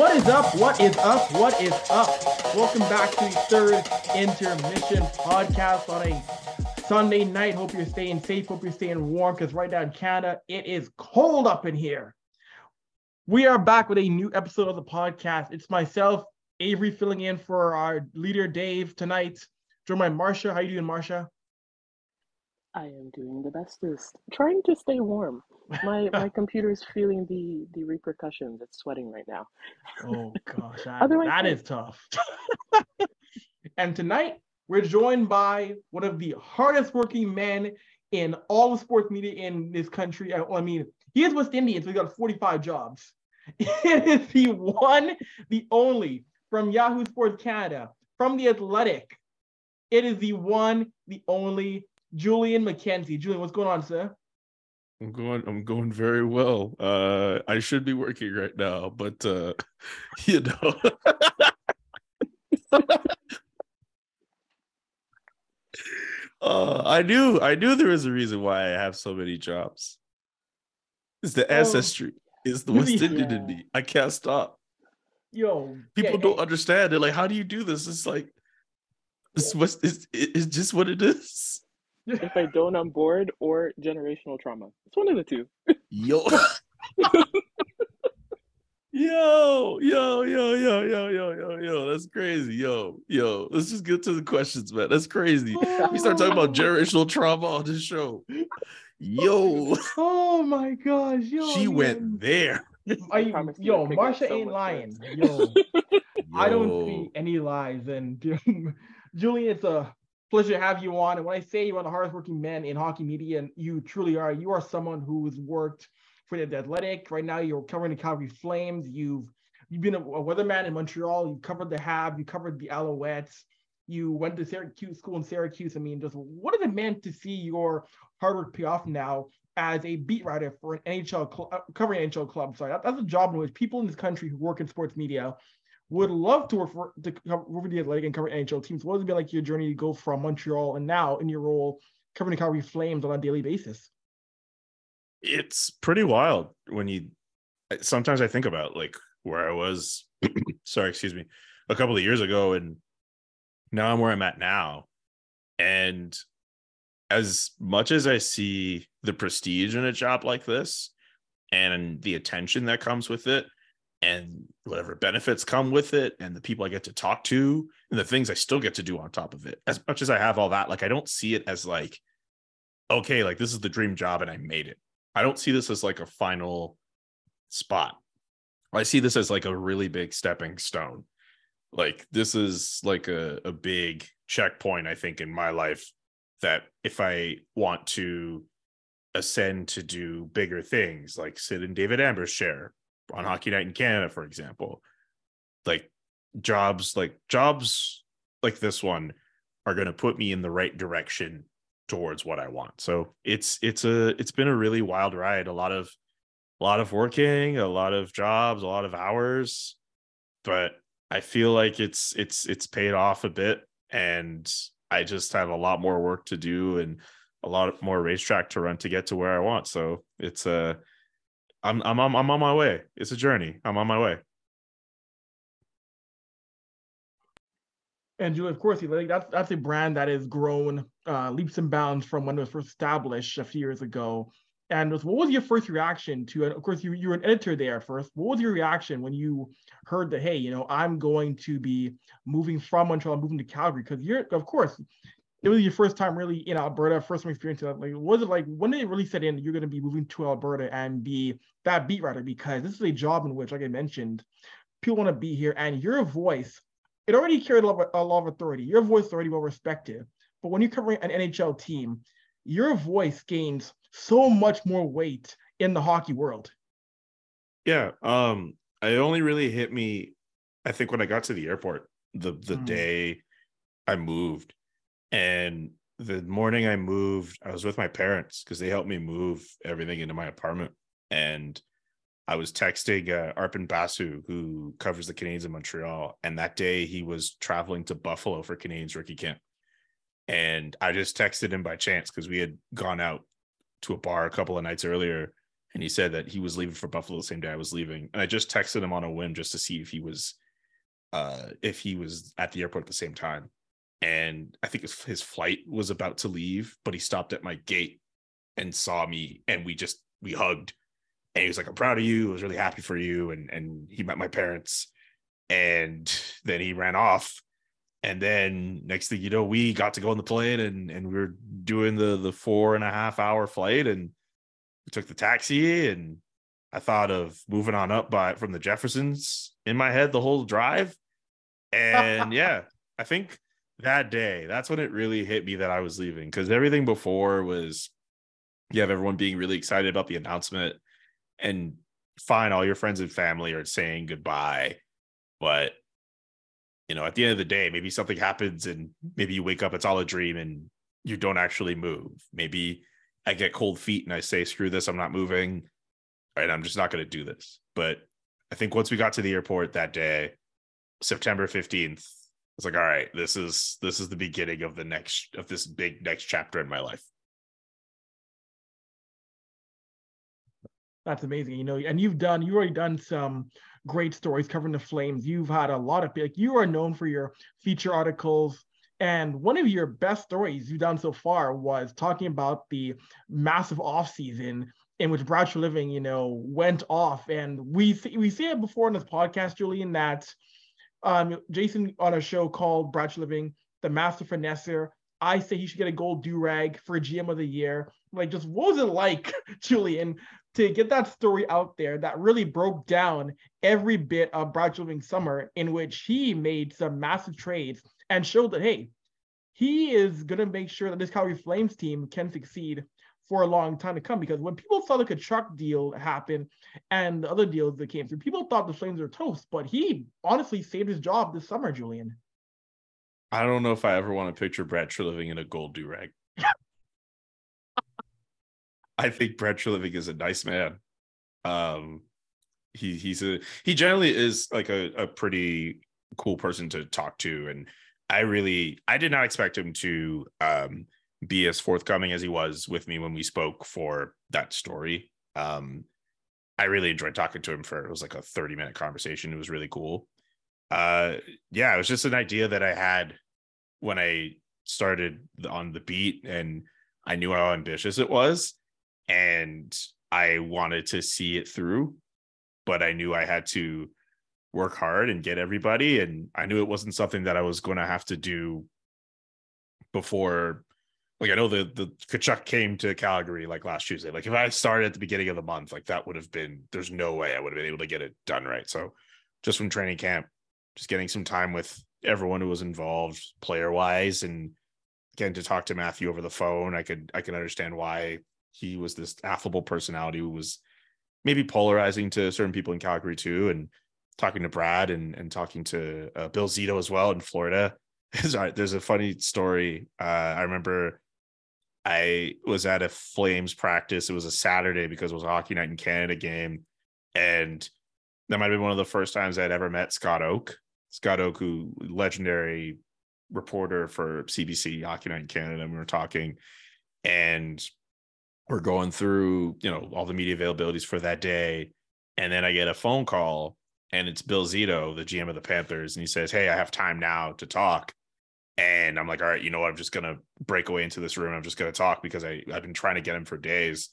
What is up? What is up? What is up? Welcome back to the third intermission podcast on a Sunday night. Hope you're staying safe. Hope you're staying warm because right now in Canada, it is cold up in here. We are back with a new episode of the podcast. It's myself, Avery, filling in for our leader, Dave, tonight. Joined by Marsha. How you doing, Marsha? I am doing the bestest. Trying to stay warm. My my computer is feeling the the repercussions. It's sweating right now. Oh gosh, that, that is tough. and tonight we're joined by one of the hardest working men in all of sports media in this country. I mean, he is West Indian, so he's got 45 jobs. It is the one, the only from Yahoo Sports Canada, from the Athletic. It is the one, the only Julian McKenzie. Julian, what's going on, sir? I'm going I'm going very well. Uh I should be working right now, but uh you know. uh I knew I knew there was a reason why I have so many jobs. It's the oh, ancestry. It's the West Indian yeah. in me. I can't stop. Yo, people yeah, don't yeah. understand. They're like, how do you do this? It's like it's what it's, it's just what it is if I don't on board or generational trauma. It's one of the two. Yo. yo, yo, yo, yo, yo, yo, yo, yo. That's crazy. Yo, yo. Let's just get to the questions, man. That's crazy. We start talking about oh. generational trauma on this show. Yo. Oh my gosh. Yo. She man. went there. I, yo, Marsha so ain't lying. Yo. yo. I don't see any lies. And Julian, it's a pleasure to have you on. And when I say you are the hardest working man in hockey media, and you truly are, you are someone who's worked for the Athletic. Right now, you're covering the Calgary Flames. You've you've been a, a weatherman in Montreal. You covered the Habs. You covered the Alouettes. You went to Syracuse school in Syracuse. I mean, just what is it meant to see your hard work pay off now as a beat writer for an NHL cl- uh, covering NHL club? So that, that's a job in which people in this country who work in sports media would love to work for to cover the Athletic and cover NHL teams. What has it been like your journey to go from Montreal and now in your role covering the Calgary Flames on a daily basis? It's pretty wild when you. Sometimes I think about like where I was. sorry, excuse me, a couple of years ago, and now I'm where I'm at now, and as much as I see the prestige in a job like this and the attention that comes with it, and whatever benefits come with it and the people I get to talk to and the things I still get to do on top of it. As much as I have all that, like I don't see it as like, okay, like this is the dream job and I made it. I don't see this as like a final spot. I see this as like a really big stepping stone. Like this is like a, a big checkpoint, I think, in my life that if I want to ascend to do bigger things, like sit in David Amber's chair on Hockey Night in Canada, for example, like jobs like jobs like this one are going to put me in the right direction towards what I want. So it's it's a it's been a really wild ride. A lot of a lot of working, a lot of jobs, a lot of hours, but I feel like it's it's it's paid off a bit and I just have a lot more work to do and a lot more racetrack to run to get to where I want. So it's a I'm I'm on, I'm on my way. It's a journey. I'm on my way. And Julie, of course, like that's that's a brand that has grown uh, leaps and bounds from when it was first established a few years ago. And what was your first reaction to it? Of course, you, you were an editor there first. What was your reaction when you heard that, hey, you know, I'm going to be moving from Montreal, moving to Calgary? Because you're, of course, it was your first time really in Alberta, first time experience. Like, was it like when did it really set in that you're going to be moving to Alberta and be that beat writer? Because this is a job in which, like I mentioned, people want to be here, and your voice, it already carried a lot, of, a lot of authority. Your voice is already well respected, but when you're covering an NHL team, your voice gains so much more weight in the hockey world. Yeah, um, it only really hit me, I think, when I got to the airport the the mm. day I moved and the morning I moved, I was with my parents because they helped me move everything into my apartment. And I was texting uh, Arpon Basu, who covers the Canadiens in Montreal. And that day he was traveling to Buffalo for Canadiens rookie camp. And I just texted him by chance because we had gone out to a bar a couple of nights earlier. and he said that he was leaving for Buffalo the same day I was leaving. And I just texted him on a whim just to see if he was uh if he was at the airport at the same time. And I think his, his flight was about to leave, but he stopped at my gate and saw me and we just we hugged. And he was like, I'm proud of you. I was really happy for you. And and he met my parents. And then he ran off. And then next thing you know, we got to go on the plane and and we were doing the the four and a half hour flight and we took the taxi and I thought of moving on up by from the Jeffersons in my head the whole drive. And yeah, I think that day, that's when it really hit me that I was leaving because everything before was you have everyone being really excited about the announcement and fine, all your friends and family are saying goodbye. But you know, at the end of the day, maybe something happens and maybe you wake up, it's all a dream and you don't actually move. Maybe I get cold feet and I say, screw this, I'm not moving. And I'm just not going to do this. But I think once we got to the airport that day, September 15th, it's like, all right, this is this is the beginning of the next of this big next chapter in my life. That's amazing. You know, and you've done, you've already done some great stories covering the Flames. You've had a lot of, like, you are known for your feature articles, and one of your best stories you've done so far was talking about the massive offseason in which Brad Treliving, you know, went off. And we see, we see it before in this podcast, Julian, that um, Jason on a show called Brad Treliving, the Master Finesser. I say he should get a gold do rag for GM of the year. Like, just what was it like, Julian, to get that story out there that really broke down every bit of Brad Treliving's summer in which he made some massive trades and showed that, hey, he is going to make sure that this Calgary Flames team can succeed for a long time to come. Because when people saw the Tkachuk deal happen and the other deals that came through, people thought the Flames were toast. But he honestly saved his job this summer, Julian. I don't know if I ever want to picture Brad Treliving in a gold do rag. I think Brad Treliving is a nice man. Um, he he's a he generally is like a, a pretty cool person to talk to and I really I did not expect him to um, be as forthcoming as he was with me when we spoke for that story. Um, I really enjoyed talking to him for it was like a 30 minute conversation. It was really cool. Uh, yeah, it was just an idea that I had when I started on the beat and I knew how ambitious it was and I wanted to see it through, but I knew I had to work hard and get everybody. And I knew it wasn't something that I was going to have to do before. Like I know the the Tkachuk came to Calgary like last Tuesday. Like if I started at the beginning of the month, like that would have been. There's no way I would have been able to get it done right. So just from training camp, just getting some time with everyone who was involved, player wise, and getting to talk to Matthew over the phone. I could I can understand why he was this affable personality who was maybe polarizing to certain people in Calgary too, and talking to Brad and and talking to uh, Bill Zito as well in Florida. There's a funny story. Uh, I remember I was at a Flames practice. It was a Saturday because it was a hockey night in Canada game, and that might have been one of the first times I'd ever met Scott Oake. Scott Oake, who legendary reporter for CBC Hockey Night in Canada. And we were talking, and we're going through you know all the media availabilities for that day, and then I get a phone call and it's Bill Zito, the GM of the Panthers, and he says, "Hey, I have time now to talk." And I'm like, "All right, you know what? I'm just gonna break away into this room. I'm just gonna talk because I I've been trying to get him for days,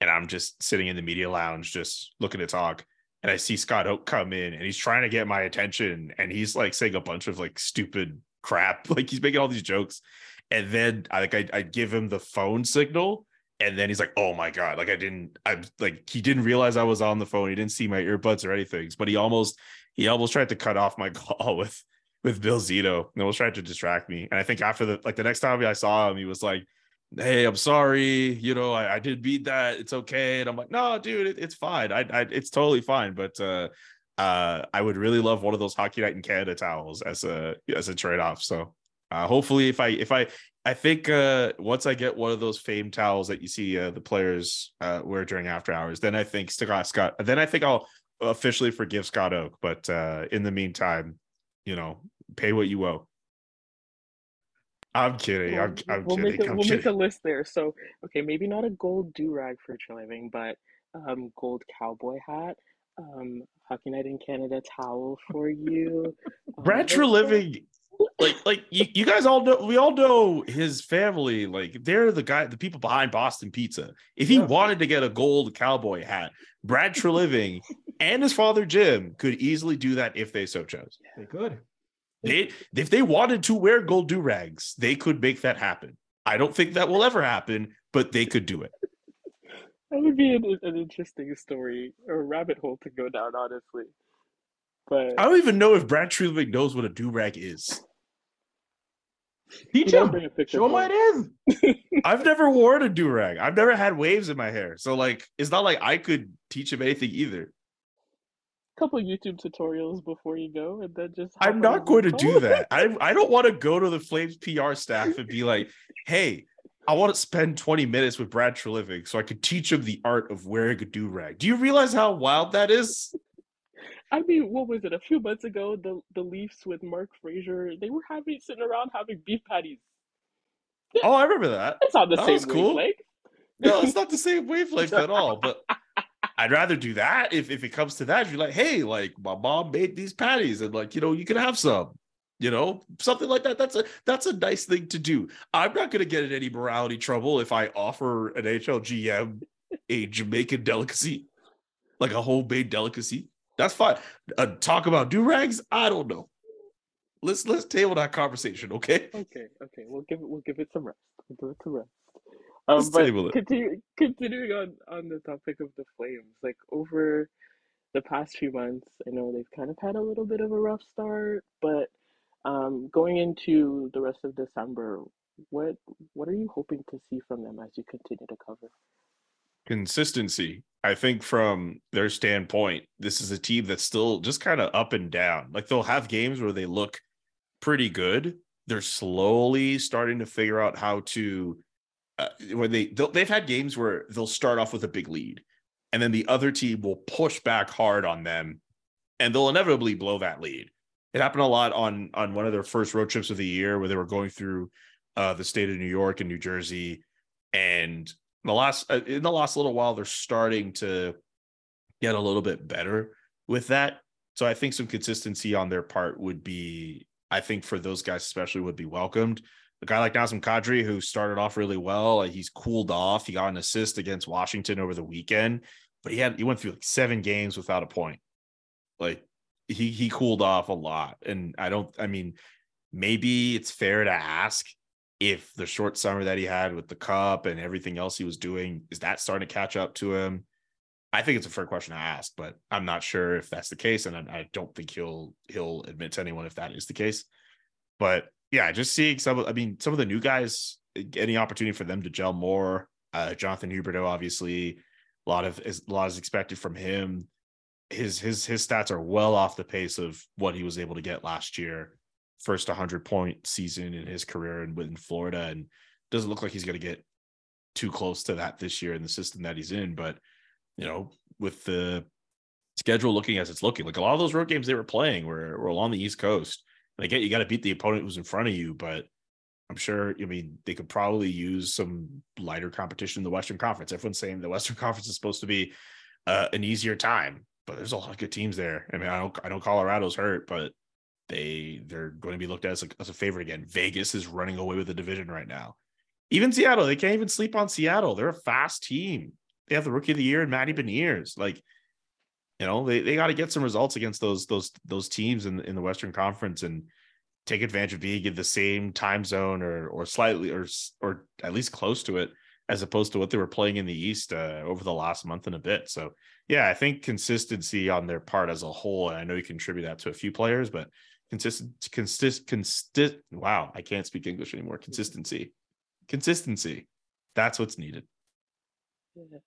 and I'm just sitting in the media lounge, just looking to talk." And I see Scott Oake come in, and he's trying to get my attention, and he's like saying a bunch of like stupid crap, like he's making all these jokes, and then I like I, I give him the phone signal, and then he's like, "Oh my god!" Like I didn't, I like he didn't realize I was on the phone. He didn't see my earbuds or anything, but he almost he almost tried to cut off my call with with Bill Zito and almost trying to distract me. And I think after the like the next time I saw him, he was like, "Hey, I'm sorry. You know, I, I did beat that. It's okay." And I'm like, "No, dude, it, it's fine. I, I it's totally fine." But uh, uh, I would really love one of those Hockey Night in Canada towels as a as a trade off. So uh, hopefully, if I if I I think uh, once I get one of those fame towels that you see uh, the players uh, wear during after hours, then I think Scott Scott. Then I think I'll officially forgive Scott Oake. But uh, in the meantime, you know, pay what you owe. I'm kidding. I'm, I'm we'll kidding. make a, I'm we'll kidding. make a list there. So okay, maybe not a gold do rag for Treliving, but um, gold cowboy hat, um, Hockey Night in Canada towel for you. Um, Brad let's Treliving, like, like you, you guys all know, we all know his family. Like, they're the guy, the people behind Boston Pizza. If he Yeah. wanted to get a gold cowboy hat, Brad Treliving and his father Jim could easily do that if they so chose. They could. They, if they wanted to wear gold do rags, they could make that happen. I don't think that will ever happen, but they could do it. That would be an, an interesting story or rabbit hole to go down, honestly. But I don't even know if Brad Treliving knows what a do rag is. Teach you gotta him. bring a picture. Show him what it is. I've never worn a do rag. I've never had waves in my hair, so like, it's not like I could teach him anything either. A couple YouTube tutorials before you go, and then just. I'm not going to do that. I I don't want to go to the Flames PR staff and be like, "Hey, I want to spend 20 minutes with Brad Treliving so I could teach him the art of wearing a do rag." Do you realize how wild that is? I mean, what was it? A few months ago, the the Leafs with Mark Frazier, they were having sitting around having beef patties. Oh, I remember that. It's on the That same was cool. wavelength. No, it's not the same wavelength at all. But I'd rather do that if if it comes to that. You're like, "Hey, like my mom made these patties, and like you know, you can have some." You know, something like that. That's a that's a nice thing to do. I'm not going to get in any morality trouble if I offer an HLGM a Jamaican delicacy, like a homemade delicacy. That's fine. Uh, talk about do rags. I don't know. Let's let's table that conversation, okay? Okay, okay, we'll give it we'll give it some rest. We'll give it some rest. Um, Let's but table it. continue, continuing on on the topic of the Flames, like over the past few months, I know they've kind of had a little bit of a rough start, but um, going into the rest of December, what what are you hoping to see from them as you continue to cover? Consistency. I think from their standpoint, this is a team that's still just kind of up and down. Like they'll have games where they look pretty good. They're slowly starting to figure out how to. Uh, when they they've had games where they'll start off with a big lead, and then the other team will push back hard on them, and they'll inevitably blow that lead. It happened a lot on on one of their first road trips of the year where they were going through uh, the state of New York and New Jersey, and the last uh, in the last little while they're starting to get a little bit better with that. So i think some consistency on their part would be i think for those guys especially would be welcomed. A guy like Nazem Kadri who started off really well he's cooled off. He got an assist against washington over the weekend but he had he went through like seven games without a point. Like he he cooled off a lot. And i don't i mean maybe it's fair to ask if the short summer that he had with the cup and everything else he was doing is that starting to catch up to him? I think it's a fair question to ask but i'm not sure if that's the case and i, I don't think he'll he'll admit to anyone if that is the case. But yeah just seeing some i mean some of the new guys any opportunity for them to gel more uh Jonathan Huberdeau obviously a lot of a lot is expected from him. His his his stats are well off the pace of what he was able to get last year first 100 point season in his career in, in Florida and doesn't look like he's going to get too close to that this year in the system that he's in but you know with the schedule looking as it's looking like a lot of those road games they were playing were, were along the east coast. And again you got to beat the opponent who's in front of you but i'm sure i mean they could probably use some lighter competition in the western conference. Everyone's saying the western conference is supposed to be uh, an easier time but there's a lot of good teams there. I mean i don't i know colorado's hurt but they they're going to be looked at as a, as a favorite again. Vegas is running away with the division right now. Even Seattle, they can't even sleep on Seattle. They're a fast team. They have the rookie of the year and Matty Beniers. Like, you know, they, they got to get some results against those those those teams in in the Western Conference and take advantage of being in the same time zone or or slightly or or at least close to it as opposed to what they were playing in the East uh, over the last month and a bit. So yeah, I think consistency on their part as a whole, and I know you contribute that to a few players, but consistent consist consist wow i can't speak english anymore consistency consistency that's what's needed Yeah.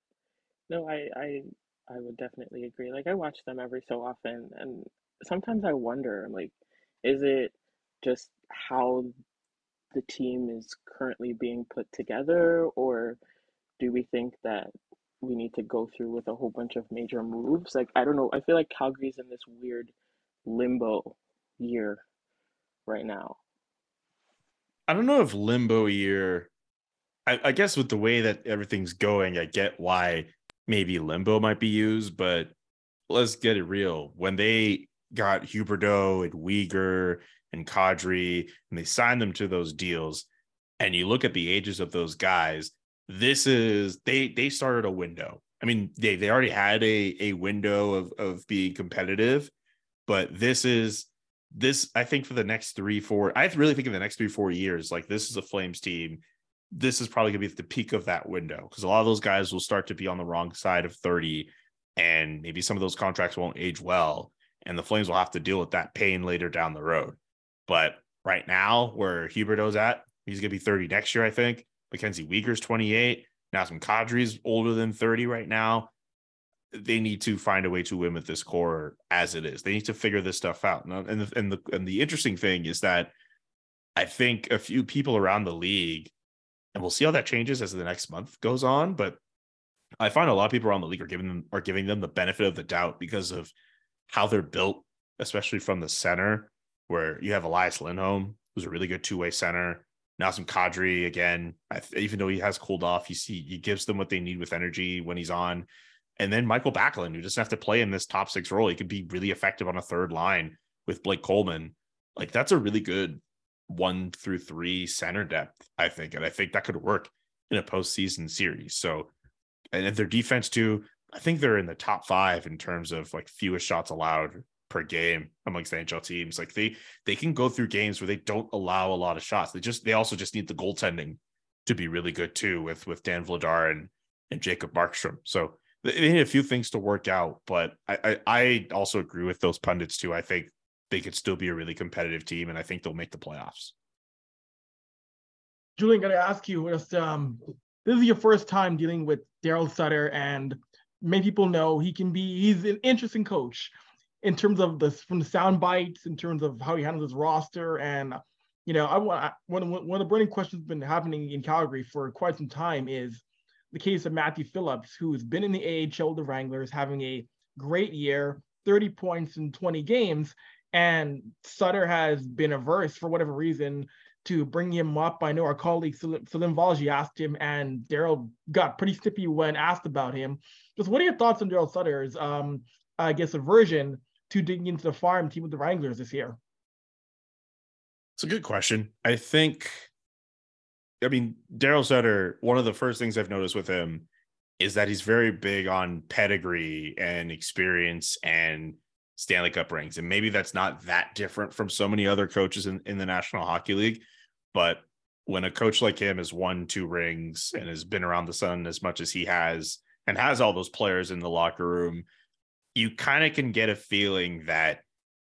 No, I, I I would definitely agree. Like I watch them every so often and sometimes I wonder like is it just how the team is currently being put together or do we think that we need to go through with a whole bunch of major moves? Like I don't know. I feel like Calgary's in this weird limbo year right now. I don't know if limbo year. I, I guess with the way that everything's going, I get why maybe limbo might be used, but let's get it real. When they got Huberdeau and Weegar and Kadri, and they signed them to those deals, and you look at the ages of those guys, this is they they started a window. I mean, they they already had a a window of of being competitive, but this is this I think for the next three four. I really think in the next three four years, like this is a Flames team. This is probably gonna be the peak of that window because a lot of those guys will start to be on the wrong side of thirty, and maybe some of those contracts won't age well, and the Flames will have to deal with that pain later down the road. But right now, where Huberdeau's at, he's gonna be thirty next year, I think. Mackenzie Weegar's 28. Nazem Kadri's older than 30 right now. They need to find a way to win with this core as it is. They need to figure this stuff out. And the, and the and the interesting thing is that I think a few people around the league, and we'll see how that changes as the next month goes on. But I find a lot of people around the league are giving them are giving them the benefit of the doubt because of how they're built, especially from the center, where you have Elias Lindholm, who's a really good two way center. Nazem Kadri again, even though he has cooled off, he see he gives them what they need with energy when he's on. And then Michael Backlund, who doesn't have to play in this top six role, he could be really effective on a third line with Blake Coleman. Like that's a really good one through three center depth, I think, and I think that could work in a postseason series. So, and their defense too, I think they're in the top five in terms of like fewest shots allowed per game amongst the NHL teams. Like they they can go through games where they don't allow a lot of shots. They just they also just need the goaltending to be really good too with with Dan Vladar and and Jacob Markstrom. So they need a few things to work out, but I, I I also agree with those pundits too. I think they could still be a really competitive team, and I think they'll make the playoffs. Julian, gotta ask you, just um, this is your first time dealing with Daryl Sutter, and many people know he can be he's an interesting coach in terms of the from the sound bites, in terms of how he handles his roster, and you know, I want one one of the burning questions that's been happening in Calgary for quite some time is the case of Matthew Phillips, who's been in the AHL, the Wranglers, having a great year, 30 points in 20 games, and Sutter has been averse for whatever reason to bring him up. I know our colleague Salim Valji asked him, and Daryl got pretty snippy when asked about him. Just what are your thoughts on Daryl Sutter's, um, I guess, aversion to digging into the farm team with the Wranglers this year? It's a good question. I think, I mean, Daryl Sutter, one of the first things I've noticed with him is that he's very big on pedigree and experience and Stanley Cup rings. And maybe that's not that different from so many other coaches in, in the National Hockey League. But when a coach like him has won two rings and has been around the sun as much as he has and has all those players in the locker room, you kind of can get a feeling that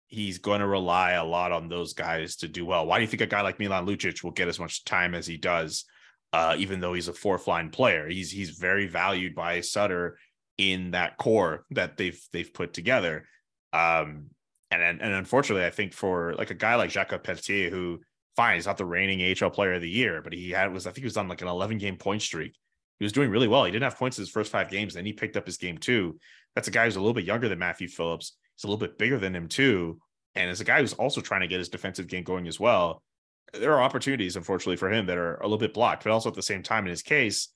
he's going to rely a lot on those guys to do well. Why do you think a guy like Milan Lucic will get as much time as he does, uh, even though he's a fourth line player? He's he's very valued by Sutter in that core that they've they've put together. Um, and and unfortunately, I think for like a guy like Jakob Pelletier, who fine, he's not the reigning AHL player of the year, but he had was I think he was on like an 11 game point streak. He was doing really well. He didn't have points in his first five games, then he picked up his game two that's a guy who's a little bit younger than Matthew Phillips. He's a little bit bigger than him too, and as a guy who's also trying to get his defensive game going as well. There are opportunities, unfortunately, for him that are a little bit blocked, but also at the same time, in his case,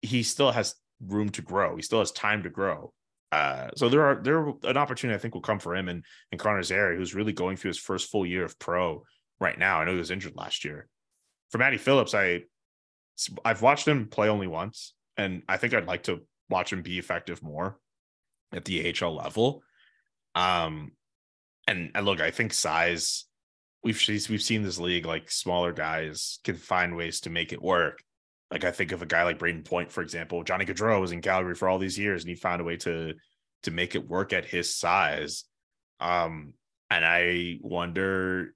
he still has room to grow. He still has time to grow. Uh, so there are there an opportunity I think will come for him and and Connor Zary, who's really going through his first full year of pro right now. I know he was injured last year. For Matty Phillips, I I've watched him play only once, and I think I'd like to watch him be effective more at the AHL level. Um, and, and look, I think size. We've we've seen this league like smaller guys can find ways to make it work. Like I think of a guy like Brayden Point, for example. Johnny Gaudreau was in Calgary for all these years, and he found a way to to make it work at his size. Um, and I wonder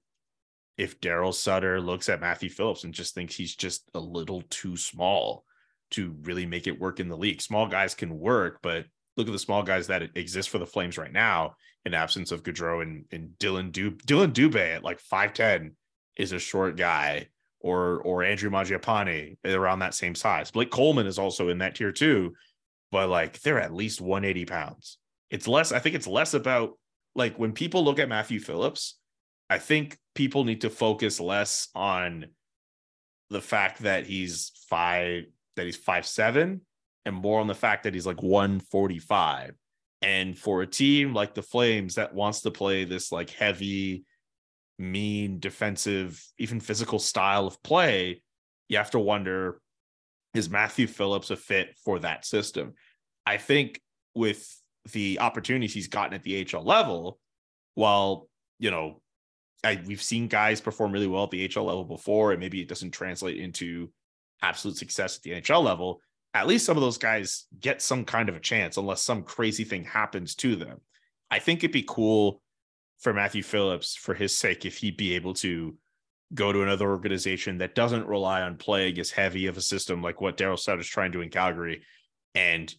if Daryl Sutter looks at Matthew Phillips and just thinks he's just a little too small to really make it work in the league. Small guys can work, but look at the small guys that exist for the Flames right now in absence of Gaudreau and, and Dylan Dub Dylan Dubé at like 5'10 is a short guy or or Andrew Mangiapane around that same size. Blake Coleman is also in that tier too, but like they're at least 180 pounds. It's less, I think it's less about like when people look at Matthew Phillips, I think people need to focus less on the fact that he's five that he's five seven and more on the fact that he's like 145 and for a team like the flames that wants to play this like heavy mean defensive even physical style of play you have to wonder is matthew phillips a fit for that system i think with the opportunities he's gotten at the hl level while you know I, we've seen guys perform really well at the HL level before, and maybe it doesn't translate into absolute success at the NHL level. At least some of those guys get some kind of a chance, unless some crazy thing happens to them. I think it'd be cool for Matthew Phillips, for his sake, if he'd be able to go to another organization that doesn't rely on playing as heavy of a system like what Daryl Sutter is trying to do in Calgary. And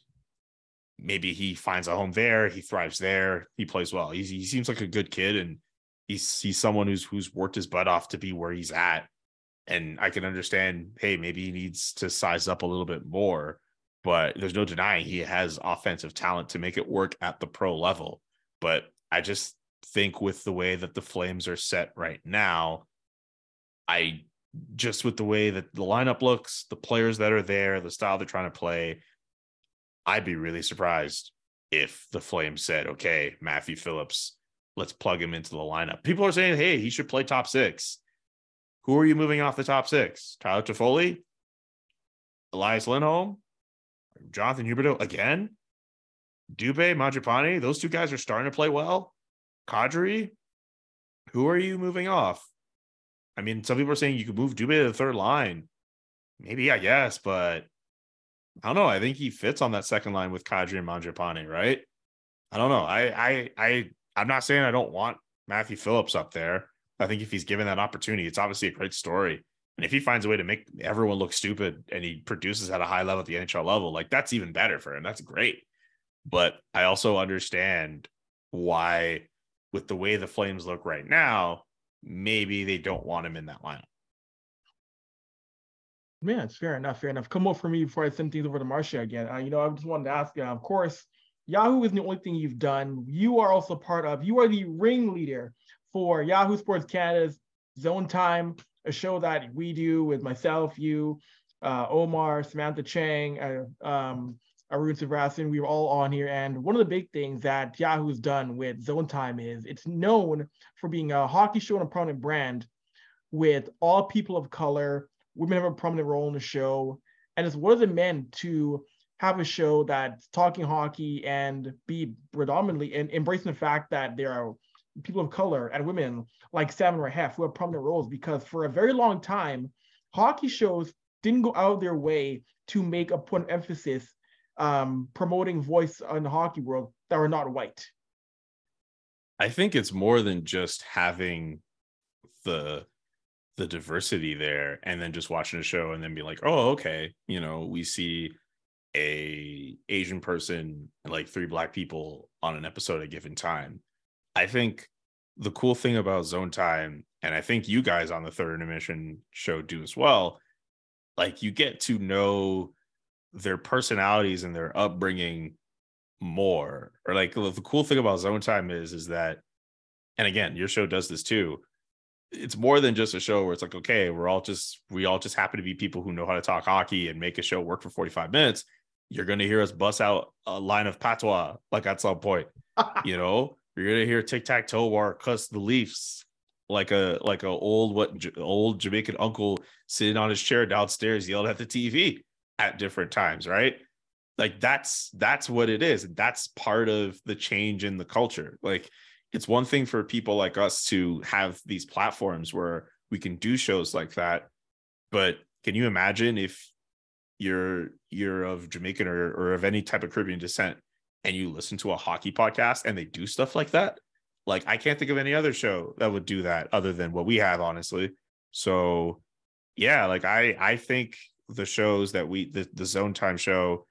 maybe he finds a home there, he thrives there, he plays well. He's, he seems like a good kid and he's he's someone who's who's worked his butt off to be where he's at and i can understand hey maybe he needs to size up a little bit more but there's no denying he has offensive talent to make it work at the pro level but i just think with the way that the flames are set right now i just with the way that the lineup looks the players that are there the style they're trying to play i'd be really surprised if the flames said okay matthew phillips let's plug him into the lineup. People are saying, hey, he should play top six. Who are you moving off the top six? Tyler Toffoli, Elias Lindholm, Jonathan Huberdeau again, Dubé, Mangiapane. Those two guys are starting to play well. Kadri, who are you moving off? I mean, some people are saying you could move Dubé to the third line. Maybe, I guess, but I don't know. I think he fits on that second line with Kadri and Mangiapane, right? I don't know. I I I I'm not saying I don't want Matthew Phillips up there. I think if he's given that opportunity, it's obviously a great story. And if he finds a way to make everyone look stupid and he produces at a high level at the NHL level, like that's even better for him. That's great. But I also understand why, with the way the Flames look right now, maybe they don't want him in that lineup. Man, it's fair enough. Fair enough. Come over for me before I send things over to Marcia again. Uh, you know, I just wanted to ask. Uh, of course, Yahoo isn't the only thing you've done. You are also part of, you are the ringleader for Yahoo Sports Canada's Zone Time, a show that we do with myself, you, uh, Omar, Samantha Chang, uh, um, Arun Srinivasan. We were all on here. And one of the big things that Yahoo's done with Zone Time is it's known for being a hockey show and a prominent brand with all people of color. Women have a prominent role in the show. And it's one of the men to have a show that's talking hockey and be predominantly and embracing the fact that there are people of color and women like Sam and Rahef who have prominent roles because for a very long time, hockey shows didn't go out of their way to make a point of emphasis um, promoting voice in the hockey world that were not white. I think it's more than just having the the diversity there and then just watching a show and then be like, oh, okay, you know, we see a Asian person and like three black people on an episode at a given time. I think the cool thing about zone time, and I think you guys on the third intermission show do as well, like you get to know their personalities and their upbringing more. Or like the cool thing about zone time is, is that, and again, your show does this too. It's more than just a show where it's like, okay, we're all just, we all just happen to be people who know how to talk hockey and make a show work for 45 minutes you're gonna hear us bust out a line of patois like at some point. you know, you're gonna hear tic tac toe or cuss the Leafs like a like a old what old Jamaican uncle sitting on his chair downstairs yelling at the TV at different times, right? Like that's that's what it is. That's part of the change in the culture. Like it's one thing for people like us to have these platforms where we can do shows like that, but can you imagine if you're you're of Jamaican or, or of any type of Caribbean descent and you listen to a hockey podcast and they do stuff like that, like I can't think of any other show that would do that other than what we have, honestly. So yeah, like I I think the shows that we the, the zone time show,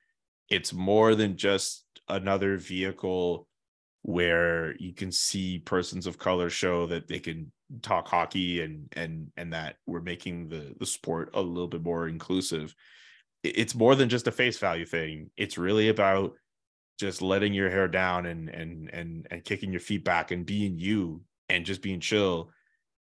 it's more than just another vehicle where you can see persons of color show that they can talk hockey and and and that we're making the the sport a little bit more inclusive it's more than just a face value thing. It's really about just letting your hair down and and and and kicking your feet back and being you and just being chill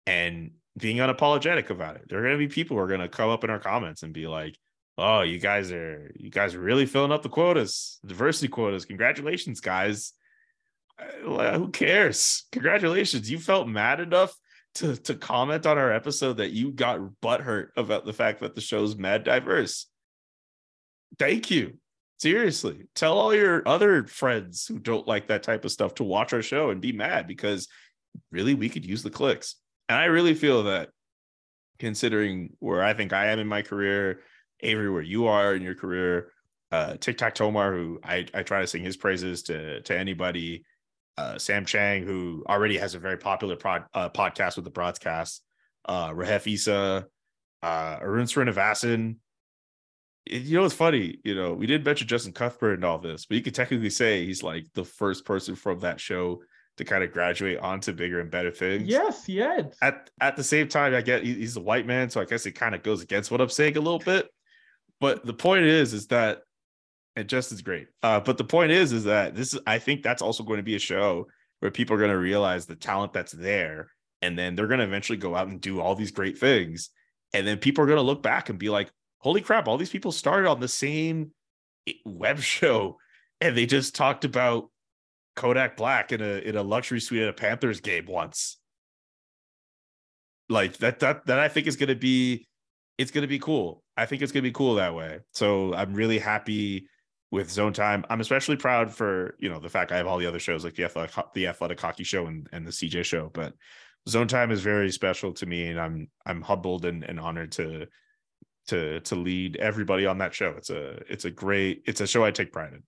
and being unapologetic about it. There are going to be people who are going to come up in our comments and be like, "Oh, you guys are you guys are really filling up the quotas, diversity quotas. Congratulations, guys." Who cares? Congratulations. You felt mad enough to to comment on our episode that you got butthurt about the fact that the show's mad diverse. Thank you. Seriously, tell all your other friends who don't like that type of stuff to watch our show and be mad because really we could use the clicks. And I really feel that considering where I think I am in my career, Avery, where you are in your career, uh, TikTok Tomar, who I, I try to sing his praises to to anybody, uh, Sam Chang, who already has a very popular uh, podcast with the broadcast, uh, Rahef Issa, uh, Arun Srinivasan, you know it's funny you know we didn't mention justin cuthbert and all this but you could technically say he's like the first person from that show to kind of graduate onto bigger and better things. Yes yes at at the same time i get he's a white man so i guess it kind of goes against what i'm saying a little bit. But the point is is that and justin's great uh, but the point is is that this is i think that's also going to be a show where people are going to realize the talent that's there and then they're going to eventually go out and do all these great things and then people are going to look back and be like holy crap, all these people started on the same web show and they just talked about Kodak Black in a in a luxury suite at a Panthers game once. Like that that that I think is going to be it's going to be cool. I think it's going to be cool that way. So I'm really happy with Zone Time. I'm especially proud for, you know, the fact I have all the other shows like the athletic the athletic hockey show and, and the CJ show, but Zone Time is very special to me and I'm I'm humbled and, and honored to to to lead everybody on that show. It's a it's a great it's a show I take pride in.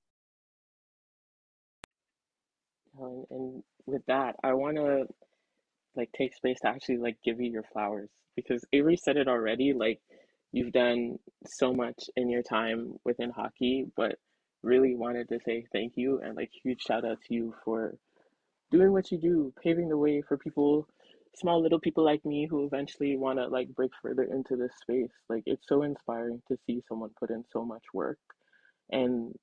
Um, and with that, I want to like take space to actually like give you your flowers because Avery said it already. Like you've done so much in your time within hockey, but really wanted to say thank you and like huge shout out to you for doing what you do, paving the way for people small little people like me who eventually want to like break further into this space like it's so inspiring to see someone put in so much work and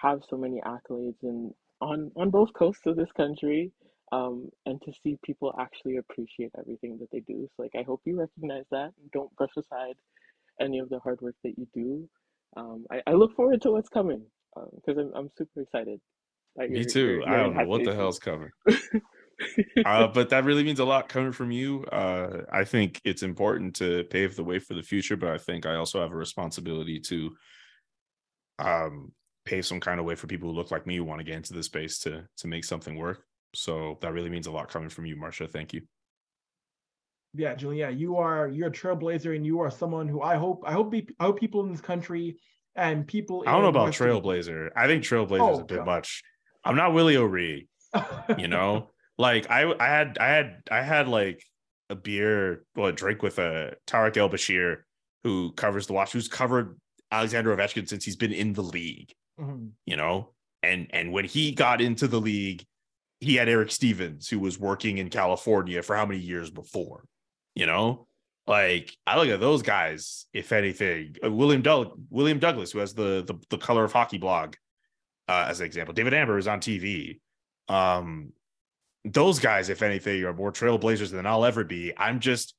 have so many accolades and on on both coasts of this country um, and to see people actually appreciate everything that they do. So like i hope you recognize that. And don't brush aside any of the hard work that you do. Um, I, I look forward to what's coming because um, I'm, I'm super excited. Me too. I don't know what the hell's coming uh, but that really means a lot coming from you. Uh, I think it's important to pave the way for the future, but I think I also have a responsibility to um, pave some kind of way for people who look like me who want to get into the space to to make something work. So that really means a lot coming from you, Marcia. Thank you. Yeah, Julian, yeah, you are you're a trailblazer, and you are someone who I hope I hope be, I hope people in this country and people. I don't know about trailblazer. I think trailblazer oh, is a bit God. much. I'm not Willie O'Ree. you know, like I I had I had I had like a beer, well, a drink with a uh, Tarik El Bashir, who covers the watch, who's covered Alexander Ovechkin since he's been in the league. Mm-hmm. You know, and and when he got into the league, he had Eric Stephens, who was working in California for how many years before? You know, like I look at those guys. If anything, uh, William Doug William Douglas, who has the the, the color of hockey blog, uh, as an example. David Amber is on TV. Um, those guys, if anything, are more trailblazers than I'll ever be. I'm just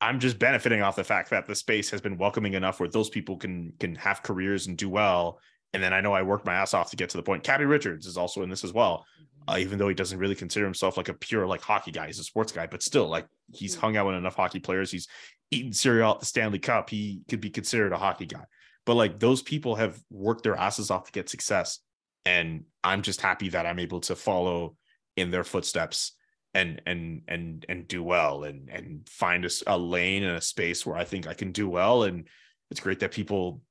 I'm just benefiting off the fact that the space has been welcoming enough where those people can can have careers and do well. And then I know I worked my ass off to get to the point. Cabbie Richards is also in this as well, uh, even though he doesn't really consider himself like a pure like hockey guy. He's a sports guy, but still, like he's hung out with enough hockey players. He's eaten cereal at the Stanley Cup. He could be considered a hockey guy. But like those people have worked their asses off to get success, and I'm just happy that I'm able to follow in their footsteps and and and and do well and and find a, a lane and a space where I think I can do well. And it's great that people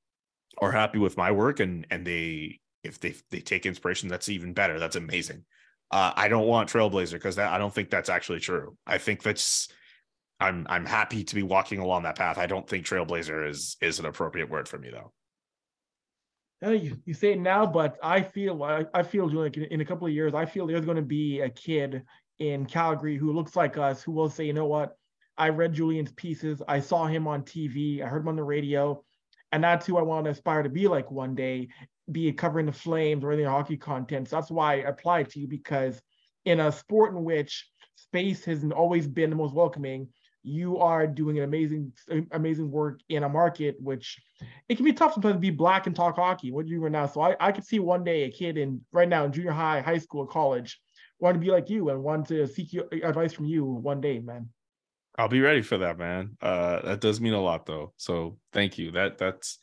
are happy with my work and and they if they they take inspiration that's even better. That's amazing. Uh, I don't want trailblazer because that I don't think that's actually true. I think that's I'm I'm happy to be walking along that path. I don't think trailblazer is is an appropriate word for me though Uh, you, you say it now, but I feel I, I feel like in, in a couple of years, I feel there's going to be a kid in Calgary who looks like us who will say, you know what, I read Julian's pieces, I saw him on TV, I heard him on the radio, and that's who I want to aspire to be like one day, be it covering the Flames or any hockey content. So that's why I applied to you because in a sport in which space hasn't always been the most welcoming, you are doing an amazing, amazing work in a market which it can be tough sometimes to be black and talk hockey. What do you're doing now, so I, I could see one day a kid in right now in junior high, high school, college, want to be like you and want to seek your advice from you one day, man. I'll be ready for that, man. Uh, that does mean a lot, though. So thank you. That that's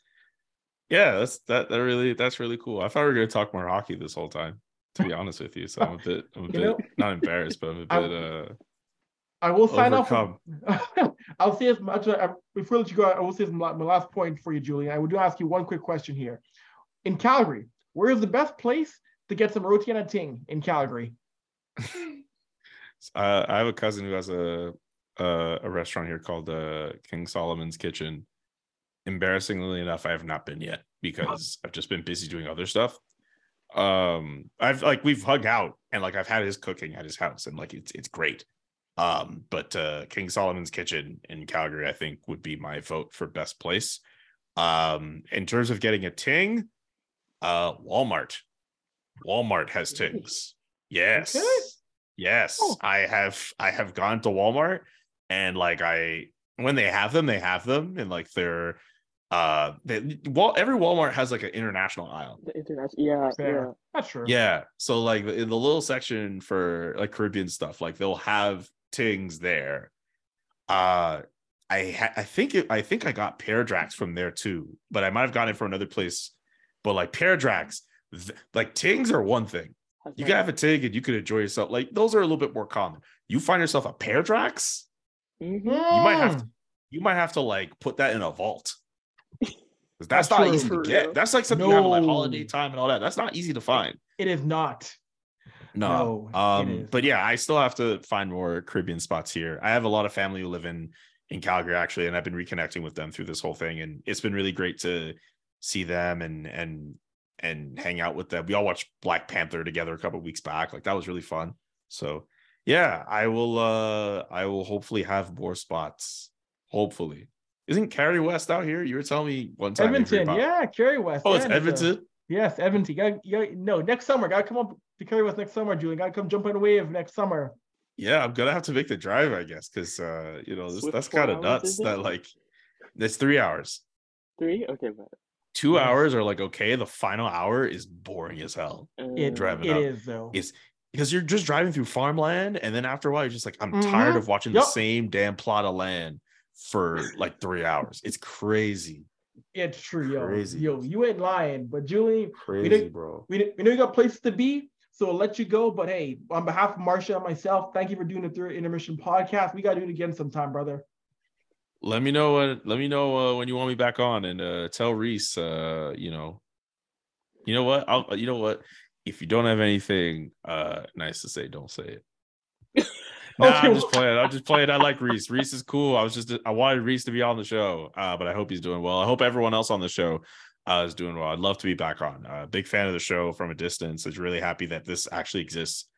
yeah, that's that that really that's really cool. I thought we were gonna talk more hockey this whole time, to be honest with you. So I'm a bit I'm a bit know, not embarrassed, but I'm a bit I, uh I will sign overcome. off. I'll say as much before I let you go. I will say my, my last point for you, Julian. I would do ask you one quick question here. In Calgary, where is the best place to get some roti and a ting in Calgary? uh, I have a cousin who has a a, a restaurant here called uh, King Solomon's Kitchen. Embarrassingly enough, I have not been yet because I've just been busy doing other stuff. Um, I've like we've hung out and like I've had his cooking at his house and like it's it's great. Um, but uh, King Solomon's Kitchen in Calgary, I think, would be my vote for best place. Um, in terms of getting a ting, uh, Walmart. Walmart has tings. Yes. Okay. Yes. Oh. I have I have gone to Walmart and like I when they have them, they have them, and like they're uh they well every Walmart has like an international aisle. The international, yeah, yeah, that's true. Yeah, so like in the little section for like Caribbean stuff, like they'll have tings there. Uh, I ha- I think it, I think I got pear drax from there too, but I might have gotten it from another place. But like pear drax, th- like tings are one thing. You can have a ting and you can enjoy yourself. Like those are a little bit more common. You find yourself a pear drax, Mm-hmm. You might have to, you might have to like put that in a vault. That's, that's not easy to get. That's like something no. you have like holiday time and all that. That's not easy to find. It is not. No. no um, but yeah, I still have to find more Caribbean spots here. I have a lot of family who live in in Calgary actually, and I've been reconnecting with them through this whole thing, and it's been really great to see them and and and hang out with them. We all watched Black Panther together a couple weeks back. Like that was really fun. So yeah, I will. uh I will hopefully have more spots. Hopefully, isn't Cariwest out here? You were telling me one time. Edmonton, yeah, Cariwest. Oh, it's Edmonton. yes, Edmonton. You got, you got, no, next summer. Gotta come up to Cariwest next summer, Julian. Gotta come jump on a wave next summer. Yeah, I'm gonna have to make the drive, I guess, because uh, you know, this, that's kind of nuts. That like, it's three hours. Three? Okay, but two yes. hours are like okay. The final hour is boring as hell. It, driving it is though. It's because you're just driving through farmland and then after a while you're just like i'm mm-hmm. tired of watching yep. the same damn plot of land for like three hours it's crazy it's true yo crazy. yo you ain't lying but julie crazy we bro we, we know you got places to be so I'll let you go but hey on behalf of marcia and myself thank you for doing the third intermission podcast we got to do it again sometime brother let me know uh, let me know uh, when you want me back on and uh, tell reese uh, you know you know what i'll you know what if you don't have anything uh nice to say, don't say it. nah, I'm just playing. I'm just playing. I like Reese. Reese is cool. I was just I wanted Reese to be on the show, uh, but I hope he's doing well. I hope everyone else on the show uh, is doing well. I'd love to be back on. Uh, big fan of the show from a distance. Is really happy that this actually exists.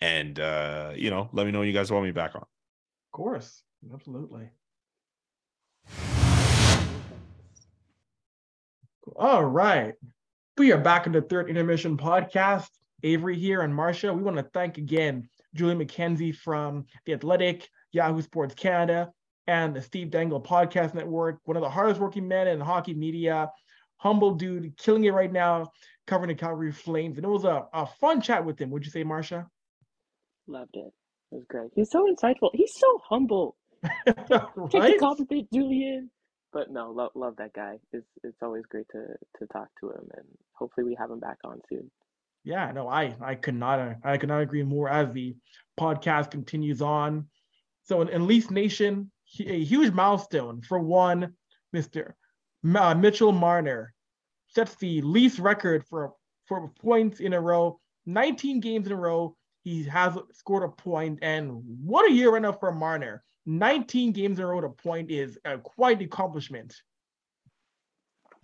And uh, you know, let me know when you guys want me back on. Of course, absolutely. All right. We are back in the third intermission podcast. Avery here and Marcia. We want to thank again Julian McKenzie from The Athletic, Yahoo Sports Canada, and the Steve Dangle Podcast Network. One of the hardest working men in hockey media. Humble dude, killing it right now, covering the Calgary Flames. And it was a, a fun chat with him. Would you say, Marcia? Loved it. It was great. He's so insightful. He's so humble. right? Take a compliment, Julian but no, love love that guy. It's it's always great to to talk to him, and hopefully we have him back on soon. Yeah, no, I I could not I could not agree more. As the podcast continues on, so in, in Leafs Nation, a huge milestone for one, Mister uh, Mitchell Marner sets the Leafs record for for points in a row, 19 games in a row. He has scored a point, and what a year right now for Marner. 19 games in a row to point is uh, quite an accomplishment.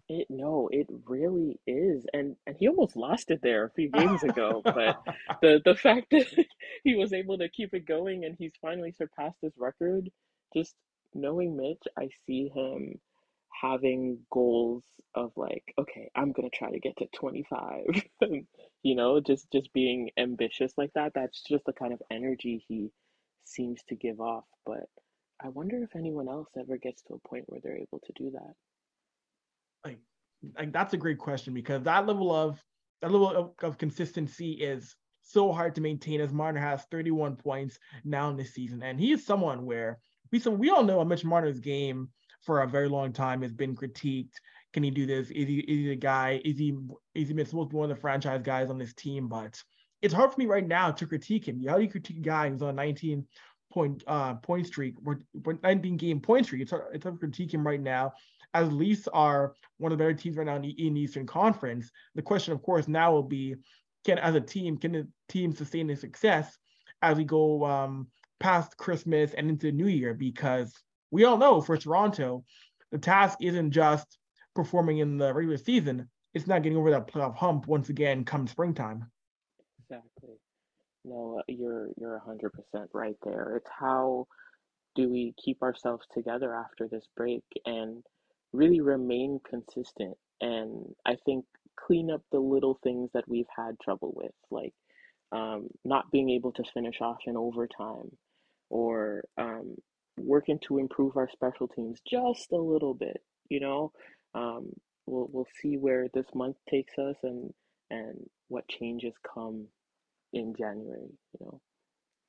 It no, it really is, and and he almost lost it there a few games ago. but the the fact that he was able to keep it going and he's finally surpassed his record, just knowing Mitch, I see him having goals of like, okay, I'm gonna try to get to 25. you know, just just being ambitious like that. That's just the kind of energy he seems to give off. But I wonder if anyone else ever gets to a point where they're able to do that. Like, like that's a great question because that level of that level of, of consistency is so hard to maintain. As Marner has 31 points now in this season, and he is someone where we so we all know a Mitch Marner's game for a very long time has been critiqued. Can he do this? Is he is he the guy? Is he is he been supposed to be one of the franchise guys on this team? But it's hard for me right now to critique him. How do you critique a guy who's on 19 point uh point streak or 19 game point streak? It's hard, it's hard to critique him right now. As Leafs are one of the better teams right now in the, in Eastern Conference. The question, of course, now will be can as a team can the team sustain the success as we go um, past Christmas and into the New Year? Because we all know for Toronto, the task isn't just performing in the regular season; it's not getting over that playoff hump once again come springtime. Exactly. No, uh, you're you're hundred percent right there. It's how do we keep ourselves together after this break and really remain consistent and I think clean up the little things that we've had trouble with, like um, not being able to finish off in overtime or um, working to improve our special teams just a little bit. You know, um, we'll we'll see where this month takes us and and what changes come in January. You know.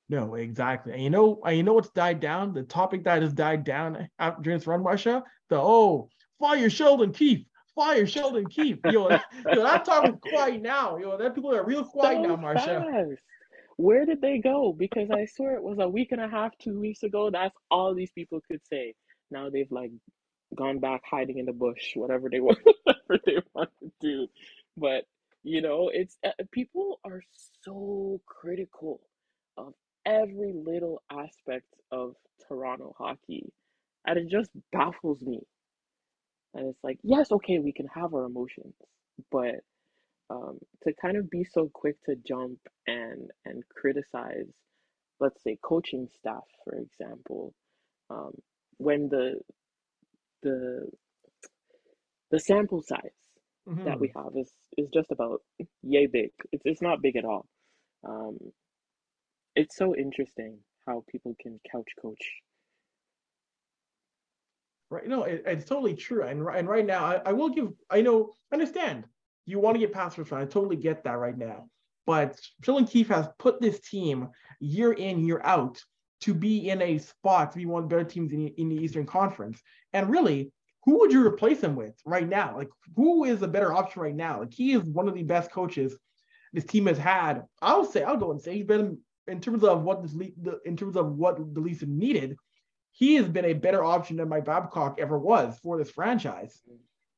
No, exactly. And you know, you know what's died down? The topic that has died down after during this run, Marcia. The oh, fire Sheldon Keefe, fire Sheldon Keefe. Yo, yo, that talking quiet now. Yo, that people are real quiet so now, Marcia. Where did they go? Because I swear it was a week and a half, two weeks ago. That's all these people could say. Now they've like gone back hiding in the bush, whatever they want, whatever they want to do. But you know, it's uh, people are so critical of every little aspect of Toronto hockey, and it just baffles me. And it's like, yes, okay, we can have our emotions, but um, to kind of be so quick to jump and and criticize, let's say, coaching staff, for example, um, when the the the sample size mm-hmm. that we have is is just about yay big. It's it's not big at all. Um, it's so interesting how people can couch coach right? No, it, it's totally true. And, and right now, I, I will give, I know, understand you want to get past first round. I totally get that right now. But Sheldon Keefe has put this team year in, year out to be in a spot to be one of the better teams in, in the Eastern Conference. And really, who would you replace him with right now? Like, who is a better option right now? Like, he is one of the best coaches this team has had. I'll say, I'll go and say he's been in terms of what this in terms of what the Leafs needed he has been a better option than Mike Babcock ever was for this franchise.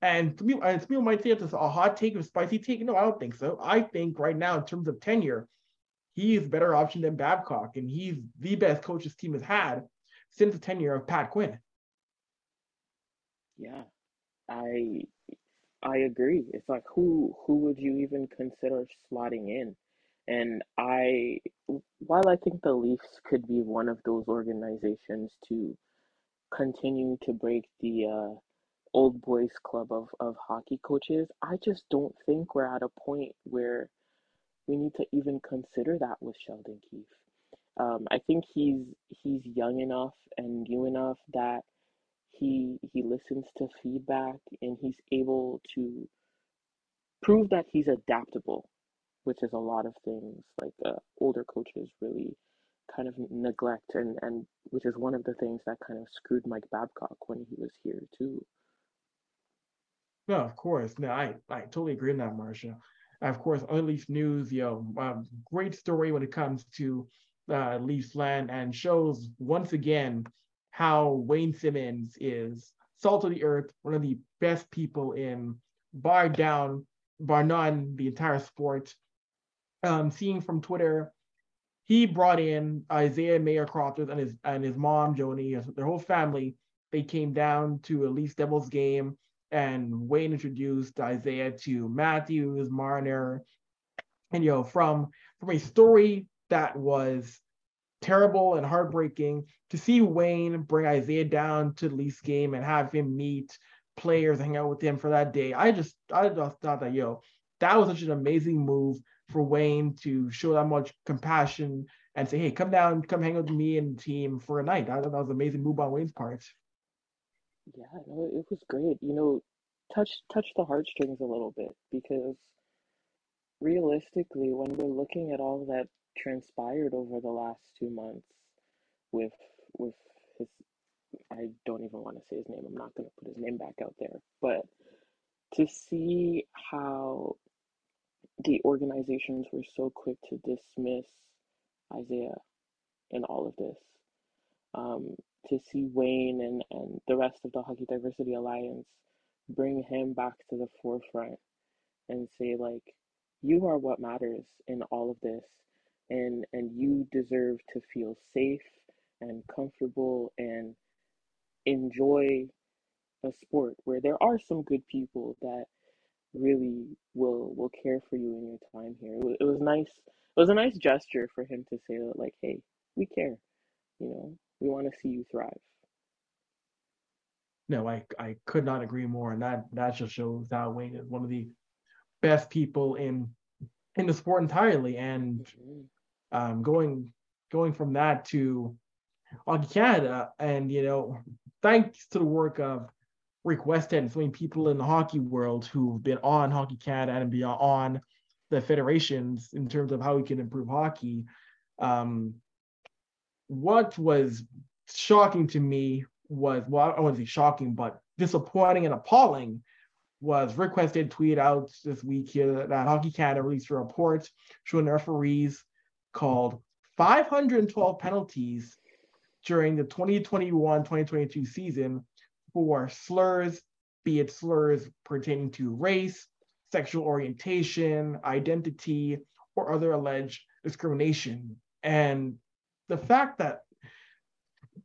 And to me, and some people might say it's a hot take or spicy take. No, I don't think so. I think right now, in terms of tenure, he is a better option than Babcock, and he's the best coach this team has had since the tenure of Pat Quinn. Yeah, I I agree. It's like who who would you even consider slotting in? And I, while I think the Leafs could be one of those organizations to continue to break the uh, old boys club of, of hockey coaches, I just don't think we're at a point where we need to even consider that with Sheldon Keefe. Um, I think he's he's young enough and new enough that he he listens to feedback and he's able to prove that he's adaptable which is a lot of things like uh, older coaches really kind of neglect and and which is one of the things that kind of screwed Mike Babcock when he was here too. No, of course. No, I, I totally agree on that, Marcia. Of course, other Leafs news, you know, um, great story when it comes to uh, Leafs land and shows once again how Wayne Simmonds is salt of the earth, one of the best people in bar down, bar none, the entire sport um, seeing from Twitter, he brought in Isaiah Meyer Crothers and his and his mom Joni, their whole family. They came down to a Leafs Devils game, and Wayne introduced Isaiah to Matthews, Marner, and you know from from a story that was terrible and heartbreaking to see Wayne bring Isaiah down to the Leafs game and have him meet players, hang out with him for that day. I just I just thought that yo, that was such an amazing move for Wayne to show that much compassion and say, hey, come down, come hang out with me and team for a night. I thought that was an amazing move on Wayne's part. Yeah, no, it was great. You know, touch touch the heartstrings a little bit because realistically, when we're looking at all that transpired over the last two months with with his I don't even want to say his name. I'm not going to put his name back out there. But to see how the organizations were so quick to dismiss Isaiah in all of this, um, to see Wayne and, and the rest of the Hockey Diversity Alliance bring him back to the forefront and say, like, you are what matters in all of this. And, and you deserve to feel safe and comfortable and enjoy a sport where there are some good people that really will will care for you in your time here. It was, it was nice. It was a nice gesture for him to say that, like, "Hey, we care. You know, we want to see you thrive." No, I I could not agree more, and that that just shows that Wayne is one of the best people in in the sport entirely. And mm-hmm. um, going going from that to Hockey Canada, and you know, thanks to the work of Rick Westhead and so many people in the hockey world who've been on Hockey Canada and beyond on the federations in terms of how we can improve hockey. Um, what was shocking to me was well, I wouldn't say shocking, but disappointing and appalling was Rick Westhead tweet out this week here that Hockey Canada released a report showing referees called 512 penalties during the 2021-2022 season for slurs, be it slurs pertaining to race, sexual orientation, identity, or other alleged discrimination. And the fact that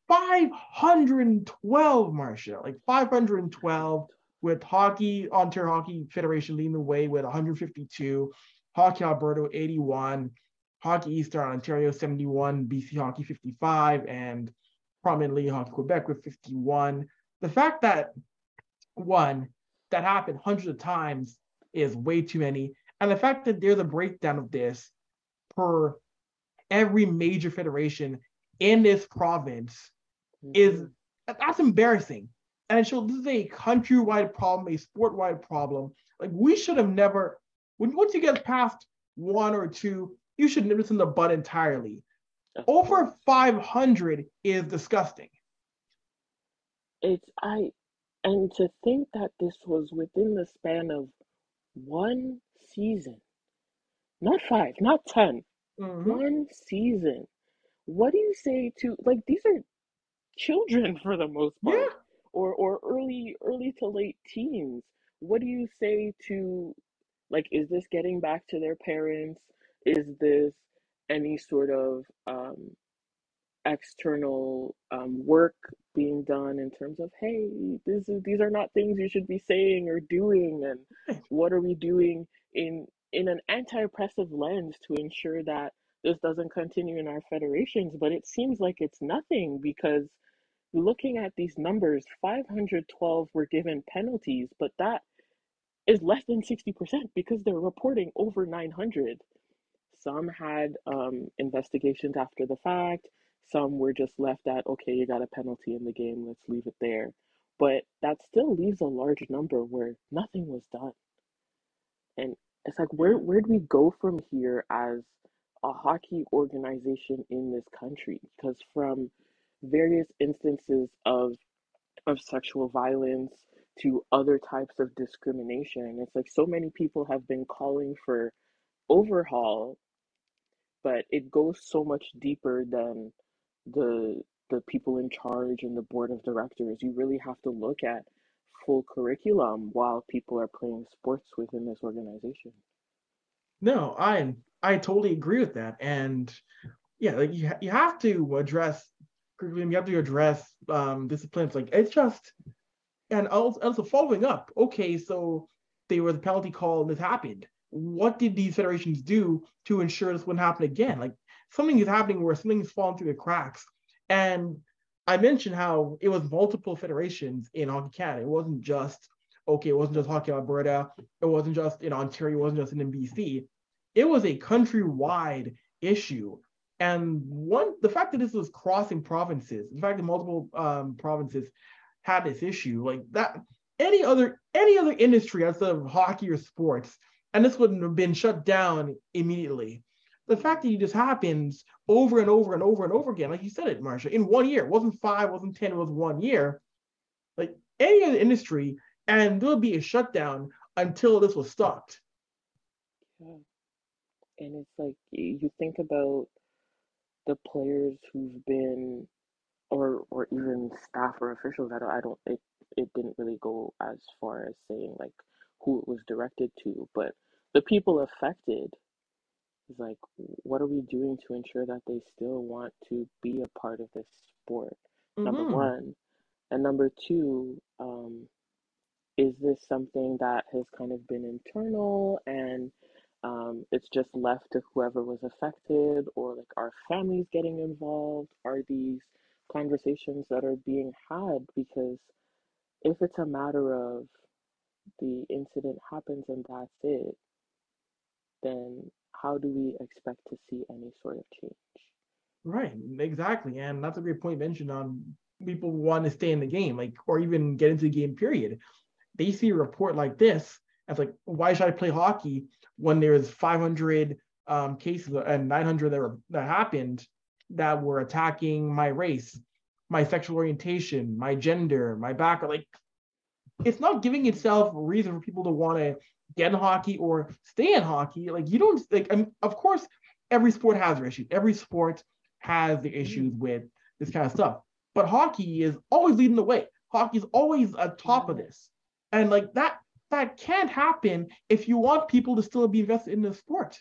512, Marcia, like 512, with Hockey, Ontario Hockey Federation leading the way with 152, Hockey Alberta 81, Hockey Eastern Ontario 71, BC Hockey 55, and prominently Hockey Quebec with 51. The fact that one, that happened hundreds of times is way too many. And the fact that there's a breakdown of this per every major federation in this province is mm-hmm. that's embarrassing. And it shows this is a countrywide problem, a sport-wide problem. Like we should have never, when once you get past one or two, you should nip this in the bud entirely. Over 500 is disgusting. It's I and to think that this was within the span of one season. Not five, not 10 Mhm. One season. What do you say to like these are children for the most part Yeah. or or early early to late teens. What do you say to like is this getting back to their parents? Is this any sort of um, external um, work being done in terms of hey this is, these are not things you should be saying or doing and what are we doing in in an anti-oppressive lens to ensure that this doesn't continue in our federations but it seems like it's nothing because looking at these numbers 512 were given penalties but that is less than 60% because they're reporting over 900 some had um, investigations after the fact. Some were just left at, okay, you got a penalty in the game, let's leave it there. But that still leaves a large number where nothing was done. And it's like, where, where do we go from here as a hockey organization in this country? Because from various instances of, of sexual violence to other types of discrimination, it's like so many people have been calling for overhaul but it goes so much deeper than the the people in charge and the board of directors. You really have to look at full curriculum while people are playing sports within this organization. No, I I totally agree with that, and yeah, like you you have to address curriculum. You have to address um, disciplines. Like it's just, and also, also following up. Okay, so there was a penalty call and this happened what did these federations do to ensure this wouldn't happen again? Like something is happening where something is falling through the cracks. And I mentioned how it was multiple federations in Hockey Canada. It wasn't just, okay, it wasn't just Hockey Alberta. It wasn't just in Ontario. It wasn't just in BC. It was a countrywide issue. And one, the fact that this was crossing provinces, the fact that multiple um, provinces had this issue, like that, any other any other industry outside of hockey or sports, and this wouldn't have been shut down immediately. The fact that it just happens over and over and over and over again, like you said it, Marcia, in one year, it wasn't five, wasn't ten, it was one year. Like any other industry, and there'll be a shutdown until this was stopped. Yeah. And it's like you think about the players who've been or or even staff or officials I don't, I don't it it didn't really go as far as saying like who it was directed to but the people affected is like what are we doing to ensure that they still want to be a part of this sport? Number Mm-hmm. one. And number two um is this something that has kind of been internal and um, it's just left to whoever was affected or like are families getting involved? Are these conversations that are being had because if it's a matter of the incident happens and that's it then how do we expect to see any sort of change Right, exactly. And that's a great point mentioned on people want to stay in the game, like, or even get into the game, period. They see a report like this as like, why should I play hockey when there's 500 um, cases and 900 that, were, that happened that were attacking my race, my sexual orientation, my gender, my background? Like, it's not giving itself a reason for people to want to get in hockey or stay in hockey. Like, you don't, like, I mean, of course, every sport has their issues. Every sport has the issues with this kind of stuff. But hockey is always leading the way. Hockey is always at top of this. And like that that can't happen if you want people to still be invested in the sport.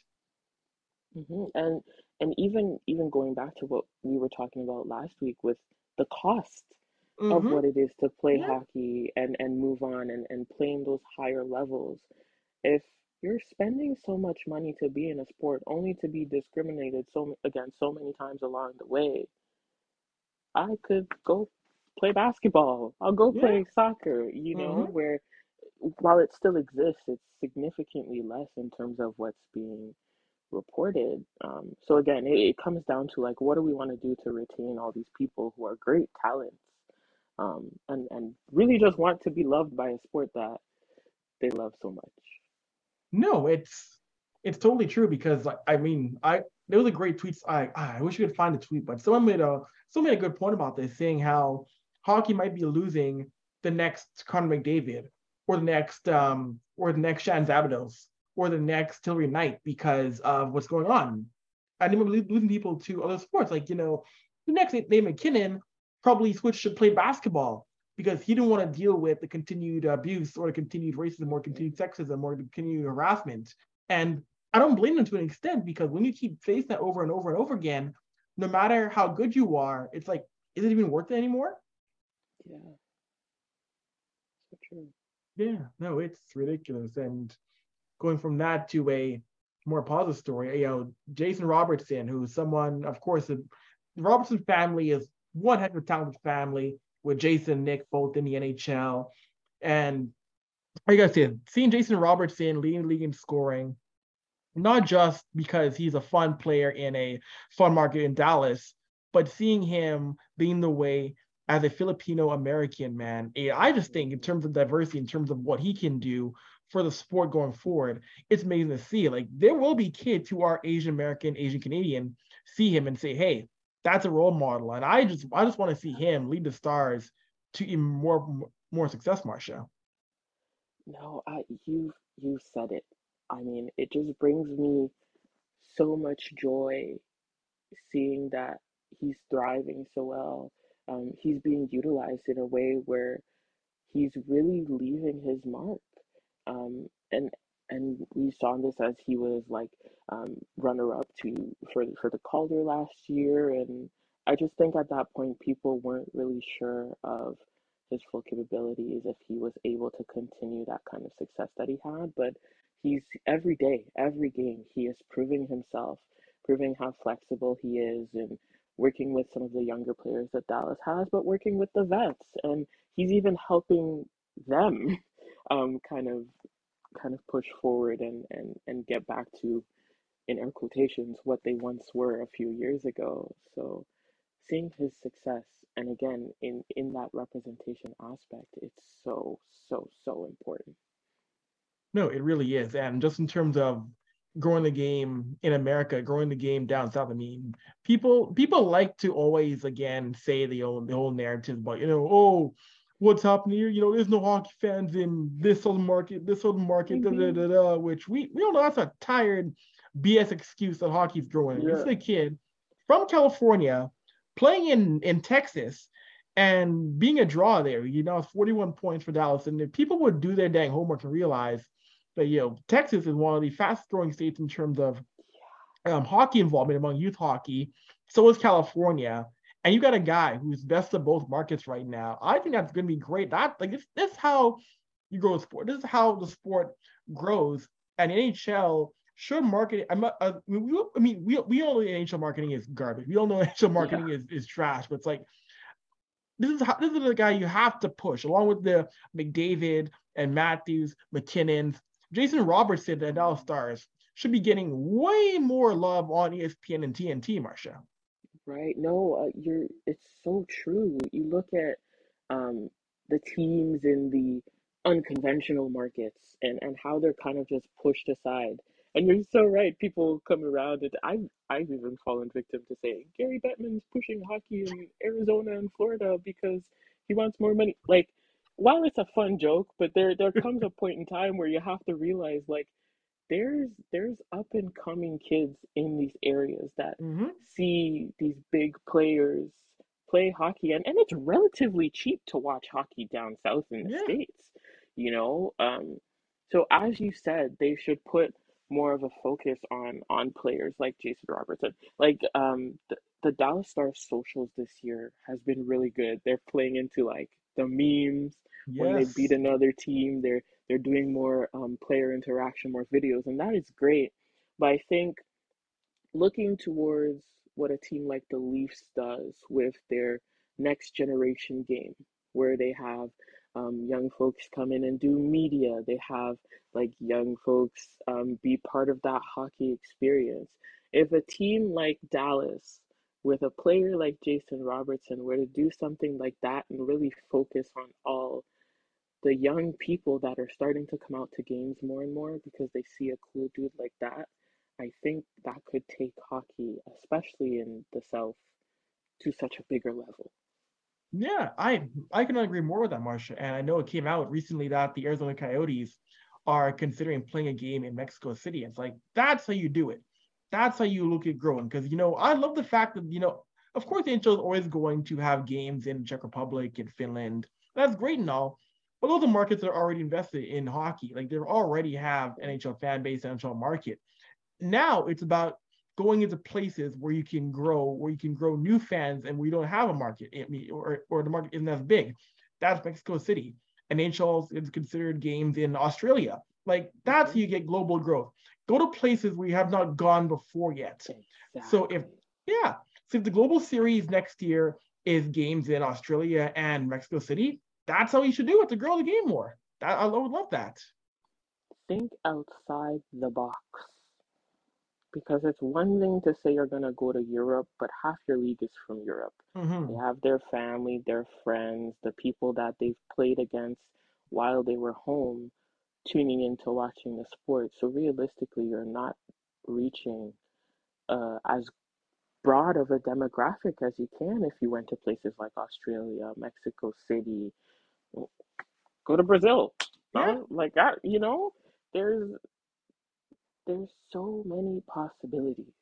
hmm and and even even going back to what we were talking about last week with the cost of Mhm. what it is to play Yeah. hockey and and move on and and playing those higher levels if you're spending so much money to be in a sport only to be discriminated so against so many times along the way i could go play basketball i'll go Yeah. play soccer you know Mhm. where while it still exists it's significantly less in terms of what's being reported um, so again it, it comes down to like what do we want to do to retain all these people who are great talents um, and and really just want to be loved by a sport that they love so much. No, it's it's totally true because like I mean, I there was a great tweet. I I wish you could find a tweet, but someone made a someone made a good point about this, saying how hockey might be losing the next Connor McDavid or the next um or the next Shan Szabados or the next Hilary Knight because of what's going on. Might be losing people to other sports. Like, you know, the next Nate MacKinnon probably switched to play basketball because he didn't want to deal with the continued abuse or the continued racism or continued sexism or the continued harassment. And I don't blame them to an extent because when you keep facing that over and over and over again, no matter how good you are, it's like, is it even worth it anymore? Yeah, so true. Yeah, no, it's ridiculous. And going from that to a more positive story, you know, Jason Robertson, who's someone, of course, the Robertson family is one heck of a talented family with Jason Nick both in the NHL. And I said, seeing Jason Robertson leading the league in scoring, not just because he's a fun player in a fun market in Dallas, but seeing him being the way as a Filipino American man, I just think in terms of diversity, in terms of what he can do for the sport going forward, it's amazing to see. Like there will be kids who are Asian American, Asian Canadian, see him and say, "Hey, that's a role model." And I just, I just want to see him lead the Stars to even more, more success, Marcia. No, I you you said it. I mean, it just brings me so much joy seeing that he's thriving so well. Um, he's being utilized in a way where he's really leaving his mark. Um, and and we saw this as he was like um, runner up to for for the Calder last year, and I just think at that point people weren't really sure of his full capabilities if he was able to continue that kind of success that he had. But he's every day, every game, he is proving himself, proving how flexible he is, and working with some of the younger players that Dallas has, but working with the vets, and he's even helping them um, kind of kind of push forward and, and, and get back to in air quotations what they once were a few years ago. So seeing his success and again in in that representation aspect, it's so so so important. No, it really is. And just in terms of growing the game in America, growing the game down south. I mean, people people like to always again say the old the old narrative about you know oh what's happening here you know there's no hockey fans in this southern market this southern market mm-hmm. da, da, mm-hmm. da, da, which we we all know that's a tired BS excuse that hockey's growing. Yeah. It's a kid from California playing in in Texas and being a draw there. You know, 41 points for Dallas, and if people would do their dang homework and realize that you know Texas is one of the fastest growing states in terms of um, hockey involvement among youth hockey. So is California, and you got a guy who's best of both markets right now. I think that's going to be great. That like this, this is how you grow a sport. This is how the sport grows. And NHL should market. I'm uh, I mean, we, I mean, we we all know NHL marketing is garbage. We all know NHL marketing yeah. is is trash. But it's like this is how, this is the guy you have to push along with the McDavid and Matthews, MacKinnon, Jason Robertson and Dallas Stars should be getting way more love on ESPN and TNT, Marcia. Right. No, uh, you're. It's so true. You look at um, the teams in the unconventional markets and and how they're kind of just pushed aside. And you're so right. People come around, and I've I've even fallen victim to saying Gary Bettman's pushing hockey in Arizona and Florida because he wants more money. Like while it's a fun joke, but there there comes a point in time where you have to realize like there's there's up and coming kids in these areas that mm-hmm. see these big players play hockey and, and it's relatively cheap to watch hockey down south in the yeah. states you know um so as you said they should put more of a focus on on players like jason robertson like um the, the dallas stars socials this year has been really good they're playing into like the memes yes. when they beat another team. They're they're doing more um, player interaction, more videos, and that is great. But I think looking towards what a team like the Leafs does with their next generation game, where they have um, young folks come in and do media, they have like young folks um, be part of that hockey experience. If a team like Dallas with a player like Jason Robertson were to do something like that and really focus on all the young people that are starting to come out to games more and more because they see a cool dude like that, I think that could take hockey, especially in the South, to such a bigger level. Yeah, I I cannot agree more with that, Marcia. And I know it came out recently that the Arizona Coyotes are considering playing a game in Mexico City. It's like that's how you do it that's how you look at growing. Because you know, I love the fact that you know, of course, the NHL is always going to have games in the Czech Republic and Finland. That's great and all, but those are markets that are already invested in hockey. Like they already have NHL fan base, NHL market. Now it's about going into places where you can grow, where you can grow new fans, and we don't have a market, or or the market isn't as big. That's Mexico City. And NHL is considered games in Australia. Like that's mm-hmm. how you get global growth go to places where you have not gone before yet. Exactly. So if yeah, so if the global series next year is games in Australia and Mexico City, that's how you should do it to grow the game more. That, I would love that. Think outside the box. Because it's one thing to say you're gonna go to Europe, but half your league is from Europe. Mm-hmm. They have their family, their friends, the people that they've played against while they were home tuning into watching the sport. So realistically, you're not reaching uh, as broad of a demographic as you can if you went to places like Australia, Mexico City, go to Brazil. Yeah. Like that, you know, there's there's so many possibilities.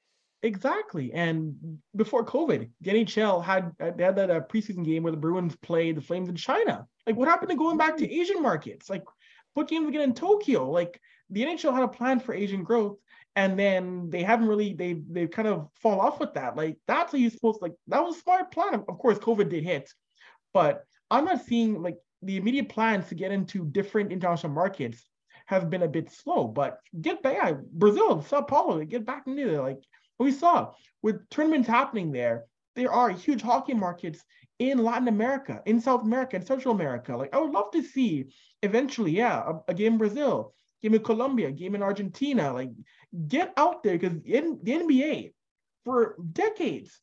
Exactly. And before COVID, the NHL had they had that uh, preseason game where the Bruins played the Flames in China. Like, what happened to going back to Asian markets? Like, put games again in Tokyo. Like the NHL had a plan for Asian growth, and then they haven't really they they kind of fall off with that. Like that's how you supposed to, like that was a smart plan. Of course, COVID did hit, but I'm not seeing like the immediate plans to get into different international markets have been a bit slow. But get back, Brazil, Sao Paulo, get back into there. Like we saw with tournaments happening there, there are huge hockey markets in Latin America, in South America, in Central America. Like I would love to see eventually, yeah, a, a game in Brazil, game in Colombia, game in Argentina, like get out there because in the NBA for decades,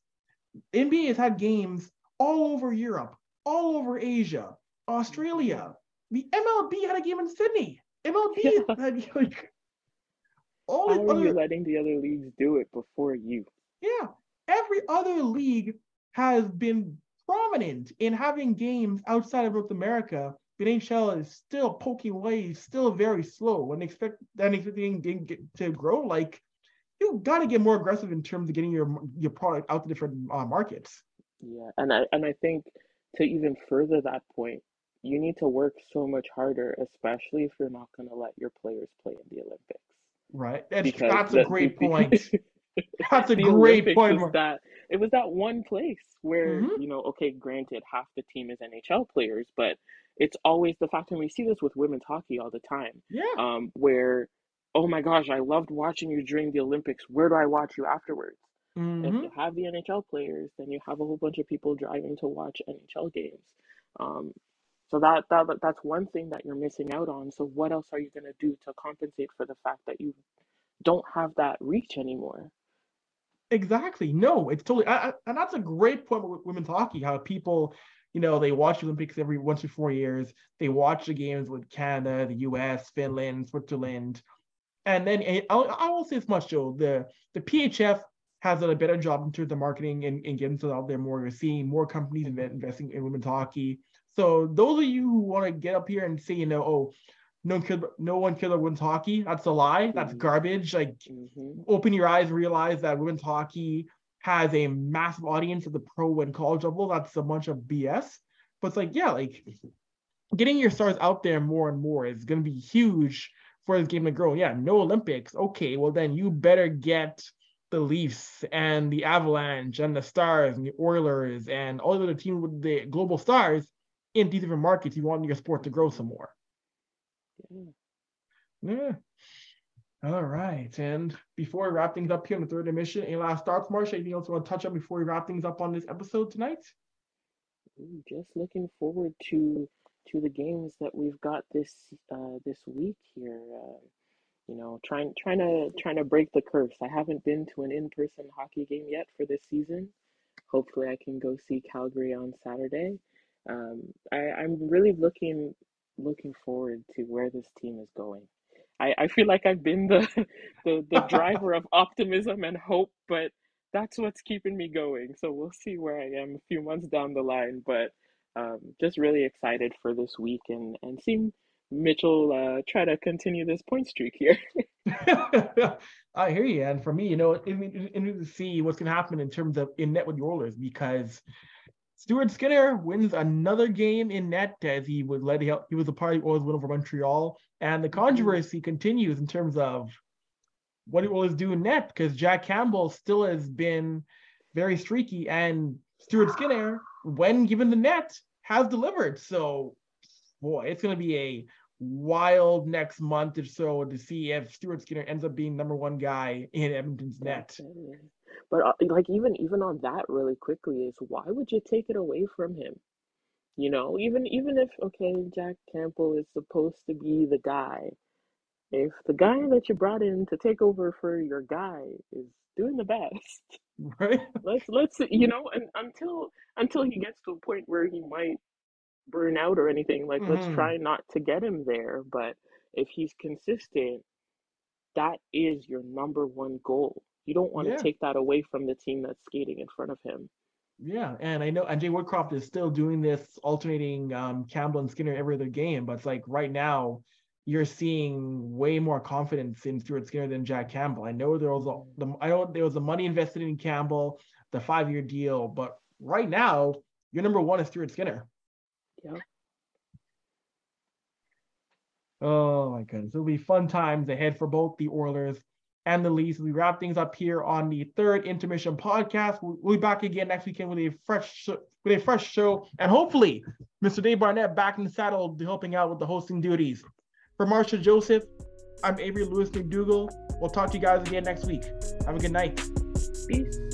NBA has had games all over Europe, all over Asia, Australia. The MLB had a game in Sydney. MLB yeah. had like all How are other, you letting the other leagues do it before you? Yeah, every other league has been prominent in having games outside of North America. But NHL is still poking away, still very slow. When expect then expecting to grow, like you got to get more aggressive in terms of getting your your product out to different uh, markets. Yeah, and I and I think to even further that point, you need to work so much harder, especially if you're not going to let your players play in the Olympics. Right. That's, that's a great point. that's a great Olympics point. Was that, it was that one place where, mm-hmm. you know, okay, granted, half the team is NHL players, but it's always the fact, and we see this with women's hockey all the time. Yeah. Um, where, oh my gosh, I loved watching you during the Olympics. Where do I watch you afterwards? Mm-hmm. If you have the NHL players, then you have a whole bunch of people driving to watch NHL games. Um, so that, that that's one thing that you're missing out on. So what else are you going to do to compensate for the fact that you don't have that reach anymore? Exactly. No, it's totally, I, I, and that's a great point with women's hockey. How people, you know, they watch Olympics every once or four years. They watch the games with Canada, the U.S., Finland, Switzerland, and then and I, I will say this much, Joe. The the PHF has done a better job in terms of marketing and, and getting out there more. You're seeing more companies investing in women's hockey. So those of you who want to get up here and say, you know, oh, no kid, no one killer wins hockey. That's a lie. That's mm-hmm. garbage. Like, mm-hmm. open your eyes realize that women's hockey has a massive audience at the pro and college level. That's a bunch of BS. But it's like, yeah, like getting your stars out there more and more is going to be huge for this game to grow. Yeah, no Olympics. Okay, well then you better get the Leafs and the Avalanche and the Stars and the Oilers and all the other teams with the global stars in these different markets, you want your sport to grow some more. Yeah. yeah. All right. And before we wrap things up here in the third emission, any last thoughts, Marcia? Anything else you want to touch on before we wrap things up on this episode tonight? Just looking forward to to the games that we've got this uh, this week here. Uh, you know, trying trying to trying to break the curse. I haven't been to an in person hockey game yet for this season. Hopefully, I can go see Calgary on Saturday um, I, I'm really looking looking forward to where this team is going. I, I feel like I've been the, the the driver of optimism and hope, but that's what's keeping me going. So we'll see where I am a few months down the line. But um, just really excited for this week and and seeing Mitchell uh, try to continue this point streak here. I hear you, and for me, you know, interesting to see what's going to happen in terms of in net with the Oilers because Stuart Skinner wins another game in net as he was led. He was a part of Oilers win over Montreal, and the mm-hmm. controversy continues in terms of what it was doing net because Jack Campbell still has been very streaky, and Stuart Skinner, when given the net, has delivered. So, boy, it's going to be a wild next month or so to see if Stuart Skinner ends up being number one guy in Edmonton's net. But uh, like even even on that really quickly is why would you take it away from him? You know, even even if okay, Jack Campbell is supposed to be the guy, if the guy that you brought in to take over for your guy is doing the best, right? Let's let's you know, and until until he gets to a point where he might burn out or anything, like mm-hmm. let's try not to get him there. But if he's consistent, that is your number one goal. You don't want to take that away from the team that's skating in front of him. Yeah, and I know and Jay Woodcroft is still doing this alternating um, Campbell and Skinner every other game, but it's like right now you're seeing way more confidence in Stuart Skinner than Jack Campbell. I know there was a, the I know there was the money invested in Campbell, the five year deal, but right now your number one is Stuart Skinner. Yeah. Oh my goodness. It'll be fun times ahead for both the Oilers and the Leafs. We wrap things up here on the third intermission podcast. We'll, be back again next weekend with a fresh with a fresh show, and hopefully, Mr. Dave Barnett back in the saddle, helping out with the hosting duties. For Marcia Joseph, I'm Avery Lewis McDougal. We'll talk to you guys again next week. Have a good night. Peace.